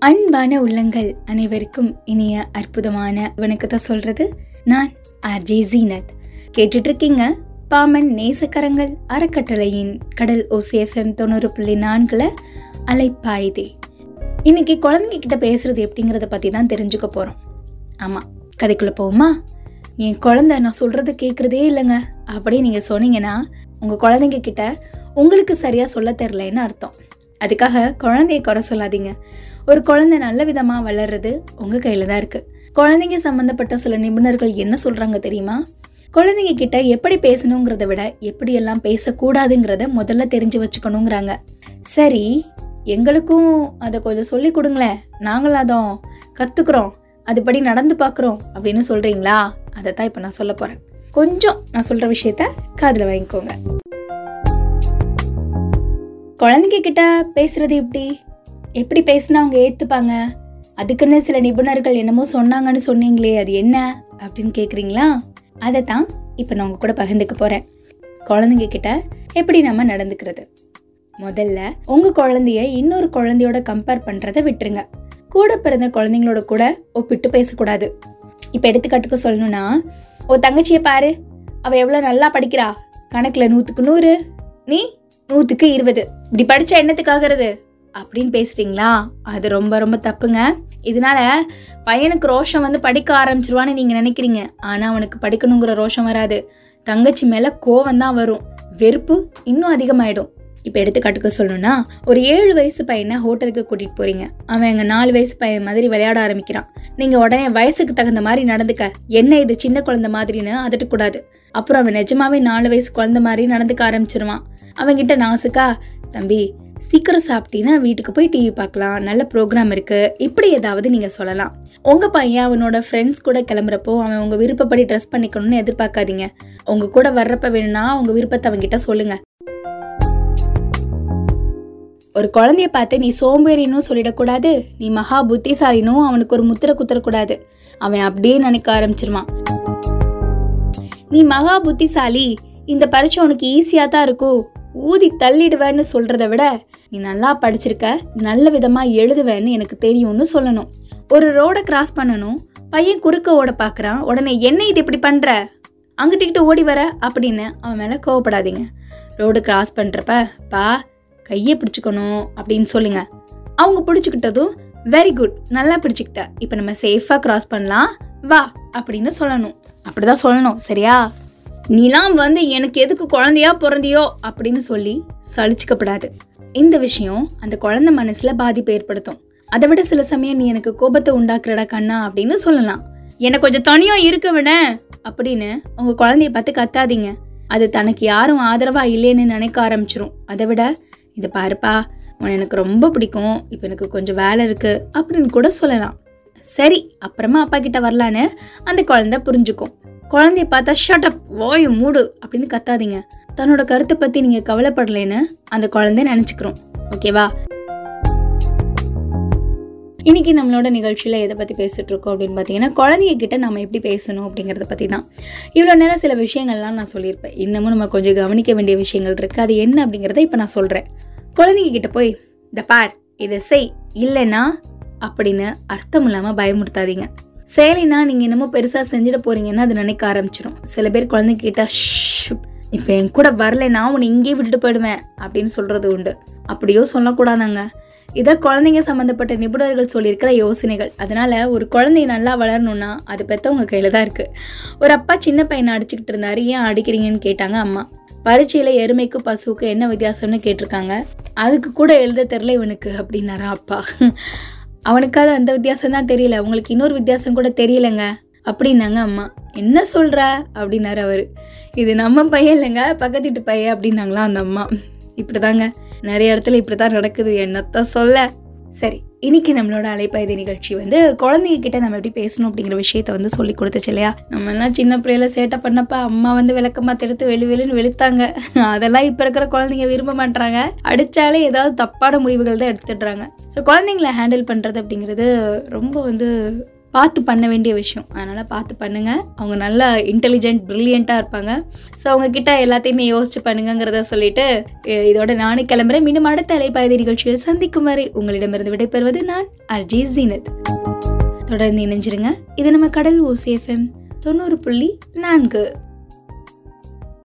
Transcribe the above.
அன்பான உள்ளங்கள் அனைவருக்கும் இனிய அற்புதமான வணக்கத்தை சொல்றது நான் ஆர்ஜே ஜீனத். கேட்டுட்டு இருக்கீங்க பாமன் நேசக்கரங்கள் அறக்கட்டளையின் கடல் ஓசிஎஃப்எம் தொண்ணூறு புள்ளி நான்குல அலைப்பாயுதே. இன்னைக்கு குழந்தைங்க கிட்ட பேசுறது எப்படிங்கிறத பத்தி தான் தெரிஞ்சுக்க போறோம். ஆமா கதைக்குள்ள போவோமா? என் குழந்தை நான் சொல்றது கேட்கறதே இல்லைங்க. அப்படின்னு நீங்க சொன்னீங்கன்னா உங்க குழந்தைங்க கிட்ட உங்களுக்கு சரியா சொல்ல தெரிலன்னு அர்த்தம். அதுக்காக குழந்தைய குறை சொல்லாதீங்க. ஒரு குழந்தை நல்ல விதமாக வளர்றது உங்கள் கையில் தான் இருக்குது குழந்தைங்க சம்மந்தப்பட்ட சில நிபுணர்கள் என்ன சொல்கிறாங்க தெரியுமா? குழந்தைங்க கிட்ட எப்படி பேசணுங்கிறத விட எப்படியெல்லாம் பேசக்கூடாதுங்கிறத முதல்ல தெரிஞ்சு வச்சுக்கணுங்கிறாங்க. சரி எங்களுக்கும் அதை கொஞ்சம் சொல்லி கொடுங்களேன். நாங்களும் அதை கற்றுக்குறோம் அதுபடி நடந்து பார்க்குறோம் அப்படின்னு சொல்கிறீங்களா அதை தான் இப்போ நான் சொல்ல போகிறேன் கொஞ்சம் நான் சொல்கிற விஷயத்த காதில் வாங்கிக்கோங்க. குழந்தைங்க கிட்ட பேசுறது எப்படி? எப்படி பேசினா அவங்க ஏற்றுப்பாங்க அதுக்குன்னு சில நிபுணர்கள் என்னமோ சொன்னாங்கன்னு சொன்னீங்களே அது என்ன? அப்படின்னு கேட்குறீங்களா அதை தான் இப்போ நான் உங்கள் கூட பகிர்ந்துக்க போகிறேன் குழந்தைங்க கிட்ட எப்படி நம்ம நடந்துக்கிறது? முதல்ல உங்கள் குழந்தைய இன்னொரு குழந்தையோட கம்பேர் பண்ணுறதை விட்டுருங்க. கூட பிறந்த குழந்தைங்களோட கூட ஒப்பிட்டு பேசக்கூடாது. இப்போ எடுத்துக்காட்டுக்கு சொல்லணும்னா ஓ தங்கச்சியை பாரு. அவள் எவ்வளோ நல்லா படிக்கிறா. கணக்கில் நூற்றுக்கு நூறு நீ நூற்றுக்கு இருபது. இப்படி படித்தா என்னத்துக்காகிறது அப்படின்னு பேசுறீங்களா? அது ரொம்ப ரொம்ப தப்புங்க. இதனால பையனுக்கு ரோஷம் வந்து படிக்க ஆரம்பிச்சிருவான்னு நீங்க நினைக்கிறீங்க. ஆனா அவனுக்கு படிக்கணுங்கிற ரோஷம் வராது. தங்கச்சி மேல கோவம் தான் வரும். வெறுப்பு இன்னும் அதிகமாயிடும். இப்போ எடுத்துக்காட்டுக்கு சொல்லணும்னா ஒரு ஏழு வயசு பையனை ஹோட்டலுக்கு கூட்டிட்டு போறீங்க. அவன் எங்க நாலு வயசு பையன் மாதிரி விளையாட ஆரம்பிக்கிறான். நீங்க உடனே வயசுக்கு தகுந்த மாதிரி நடந்துக்க. என்ன இது சின்ன குழந்தை மாதிரின்னு அதட்டக்கூடாது அப்புறம் அவன் நிஜமாவே நாலு வயசு குழந்தை மாதிரி நடந்துக்க ஆரம்பிச்சிருவான். அவன்கிட்ட நாசுக்கா தம்பி சீக்கிரம் சாப்பிட்டீங்கன்னா வீட்டுக்கு போய் டிவி பார்க்கலாம். நல்ல ப்ரோக்ராம் இருக்குது இப்படி ஏதாவது நீங்கள் சொல்லலாம். உங்கள் பையன் அவனோட ஃப்ரெண்ட்ஸ் கூட கிளம்புறப்போ அவன் உங்கள் விருப்பப்படி ட்ரெஸ் பண்ணிக்கணும்னு எதிர்பார்க்காதீங்க. உங்கள் கூட வர்றப்ப வேணும்னா உங்கள் விருப்பத்தை அவங்ககிட்ட சொல்லுங்கள் ஒரு குழந்தைய பார்த்து நீ சோம்பேறினும் சொல்லிடக்கூடாது. நீ மகா புத்திசாலினும் அவனுக்கு ஒரு முத்திர குத்தரக்கூடாது. அவன் அப்படியே நினைக்க ஆரம்பிச்சிருவான். நீ மகா புத்திசாலி இந்த பரீட்சை உனக்கு ஈஸியாக தான் இருக்கும். ஊதி தள்ளிடுவேன்னு சொல்றத விட நீ நல்லா படிச்சிருக்க நல்ல விதமா எழுதுவேன்னு எனக்கு தெரியும்னு சொல்லணும். ஒரு ரோடை கிராஸ் பண்ணணும். பையன் குறுக்க ஓட பார்க்குறான் உடனே என்ன இது இப்படி பண்ற? அங்கிட்டிக்கிட்டு ஓடி வர அப்படின்னு அவன் மேல கோவப்படாதீங்க. ரோடு கிராஸ் பண்றப்ப பா கையை பிடிச்சுக்கணும் அப்படின்னு சொல்லுங்க. அவங்க பிடிச்சிக்கிட்டதும் வெரி குட் நல்லா பிடிச்சிக்கிட்ட. இப்போ நம்ம சேஃபாக கிராஸ் பண்ணலாம். வா அப்படின்னு சொல்லணும். அப்படிதான் சொல்லணும். சரியா? நீலாம் வந்து எனக்கு எதுக்கு குழந்தையா பிறந்தியோ அப்படின்னு சொல்லி சலிச்சுக்கப்படாது. இந்த விஷயம் அந்த குழந்தை மனசுல பாதிப்பை ஏற்படுத்தும். அதை விட சில சமயம் நீ எனக்கு கோபத்தை உண்டாக்குறடா கண்ணா அப்படின்னு சொல்லலாம். எனக்கு கொஞ்சம் தனியா இருக்க விட அப்படின்னு உங்க குழந்தைய பார்த்து கத்தாதீங்க. அது தனக்கு யாரும் ஆதரவா இல்லைன்னு நினைக்க ஆரம்பிச்சிரும். அதை விட இதை பாருப்பா உன்னை எனக்கு ரொம்ப பிடிக்கும். இப்போ எனக்கு கொஞ்சம் வேலை இருக்கு அப்படின்னு கூட சொல்லலாம். சரி அப்புறமா அப்பா கிட்ட வரலான்னு அந்த குழந்தை புரிஞ்சுக்கும். குழந்தைய பார்த்தா ஷட்டப் வாயு மூடு அப்படின்னு கத்தாதீங்க. தன்னோட கருத்தை பத்தி நீங்க கவலைப்படலைன்னு அந்த குழந்தை நினைச்சுக்கிறோம். ஓகேவா இன்றைக்கி நம்மளோட நிகழ்ச்சியில் எதை பற்றி பேசிகிட்ருக்கோம் இருக்கோம் அப்படின்னு பார்த்தீங்கன்னா குழந்தைங்க நம்ம எப்படி பேசணும் அப்படிங்கிறத பற்றி தான். இவ்வளோ நேரம் சில விஷயங்கள்லாம் நான் சொல்லியிருப்பேன். இன்னமும் நம்ம கொஞ்சம் கவனிக்க வேண்டிய விஷயங்கள் இருக்குது அது என்ன அப்படிங்கிறத இப்போ நான் சொல்கிறேன் குழந்தைங்ககிட்ட போய் இந்த பார் இதை செய் இல்லைன்னா அப்படின்னு அர்த்தம் இல்லாமல் பயமுறுத்தாதீங்க. செயலினா நீங்கள் என்னமோ பெருசாக செஞ்சிட போறீங்கன்னா அது நினைக்க ஆரம்பிச்சிடும் சில பேர் குழந்தை கிட்ட இப்போ என் கூட வரலைன்னா உன்னை இங்கேயே விட்டுட்டு போயிடுவேன் அப்படின்னு சொல்கிறது உண்டு. அப்படியோ சொல்லக்கூடாதாங்க. இதை குழந்தைங்க சம்மந்தப்பட்ட நிபுணர்கள் சொல்லியிருக்கிற யோசனைகள். அதனால ஒரு குழந்தைய நல்லா வளரணும்னா அது பெற்றவங்க கையில் தான் இருக்குது ஒரு அப்பா சின்ன பையனை அடிச்சுக்கிட்டு இருந்தாரு ஏன் அடிக்கிறீங்கன்னு? கேட்டாங்க அம்மா. பரீட்சையில் எருமைக்கும் பசுவுக்கு என்ன வித்தியாசம்னு கேட்டிருக்காங்க. அதுக்கு கூட எழுத தெரில இவனுக்கு அப்படின்னாரா அப்பா. அவனுக்காவது அந்த வித்தியாசம் தான் தெரியல. உங்களுக்கு இன்னொரு வித்தியாசம் கூட தெரியலங்க. அப்படின்னாங்க அம்மா. என்ன சொல்கிற அப்படின்னாரு அவர். இது நம்ம பையன் இல்லைங்க. பக்கத்து வீட்டு பையன். அப்படின்னாங்களா அந்த அம்மா. இப்படிதாங்க. நிறைய இடத்துல இப்படிதான் நடக்குது. என்னத்த சொல்ல? சரி இன்னைக்கு நம்மளோட அலைப்பாய்தி நிகழ்ச்சி வந்து குழந்தைங்க கிட்ட நம்ம எப்படி பேசணும் அப்படிங்கிற விஷயத்த வந்து சொல்லி கொடுத்துச்சு இல்லையா? நம்ம எல்லாம் சின்ன பிள்ளையில சேட்டை பண்ணப்ப அம்மா வந்து விளக்கமா தடுத்து வெளி வெளின்னு வெளுத்தாங்க. அதெல்லாம் இப்ப இருக்கிற குழந்தைங்க விரும்ப மாட்டாங்க அடிச்சாலே ஏதாவது தப்பான முடிவுகள் தான் எடுத்துடுறாங்க. ஸோ குழந்தைங்கள ஹேண்டில் பண்றது அப்படிங்கிறது ரொம்ப வந்து பார்த்து பண்ண வேண்டிய விஷயம். அதனால் பார்த்து பண்ணுங்கள் அவங்க நல்லா இன்டெலிஜென்ட் ப்ரில்லியண்ட்டாக இருப்பாங்க. ஸோ அவங்கக்கிட்ட எல்லாத்தையுமே யோசிச்சு பண்ணுங்கிறத சொல்லிட்டு இதோட நானும் கிளம்புறேன். மீண்டும் அடுத்த அலைப்பாய்தி நிகழ்ச்சியில் சந்திக்கும் வரை உங்களிடமிருந்து விடைபெறுவது நான் அர்ஜி ஜீனத். தொடர்ந்து இணைஞ்சிருங்க. இது நம்ம கடல் ஓசிஎஃப்எம் தொண்ணூறு புள்ளி நான்கு.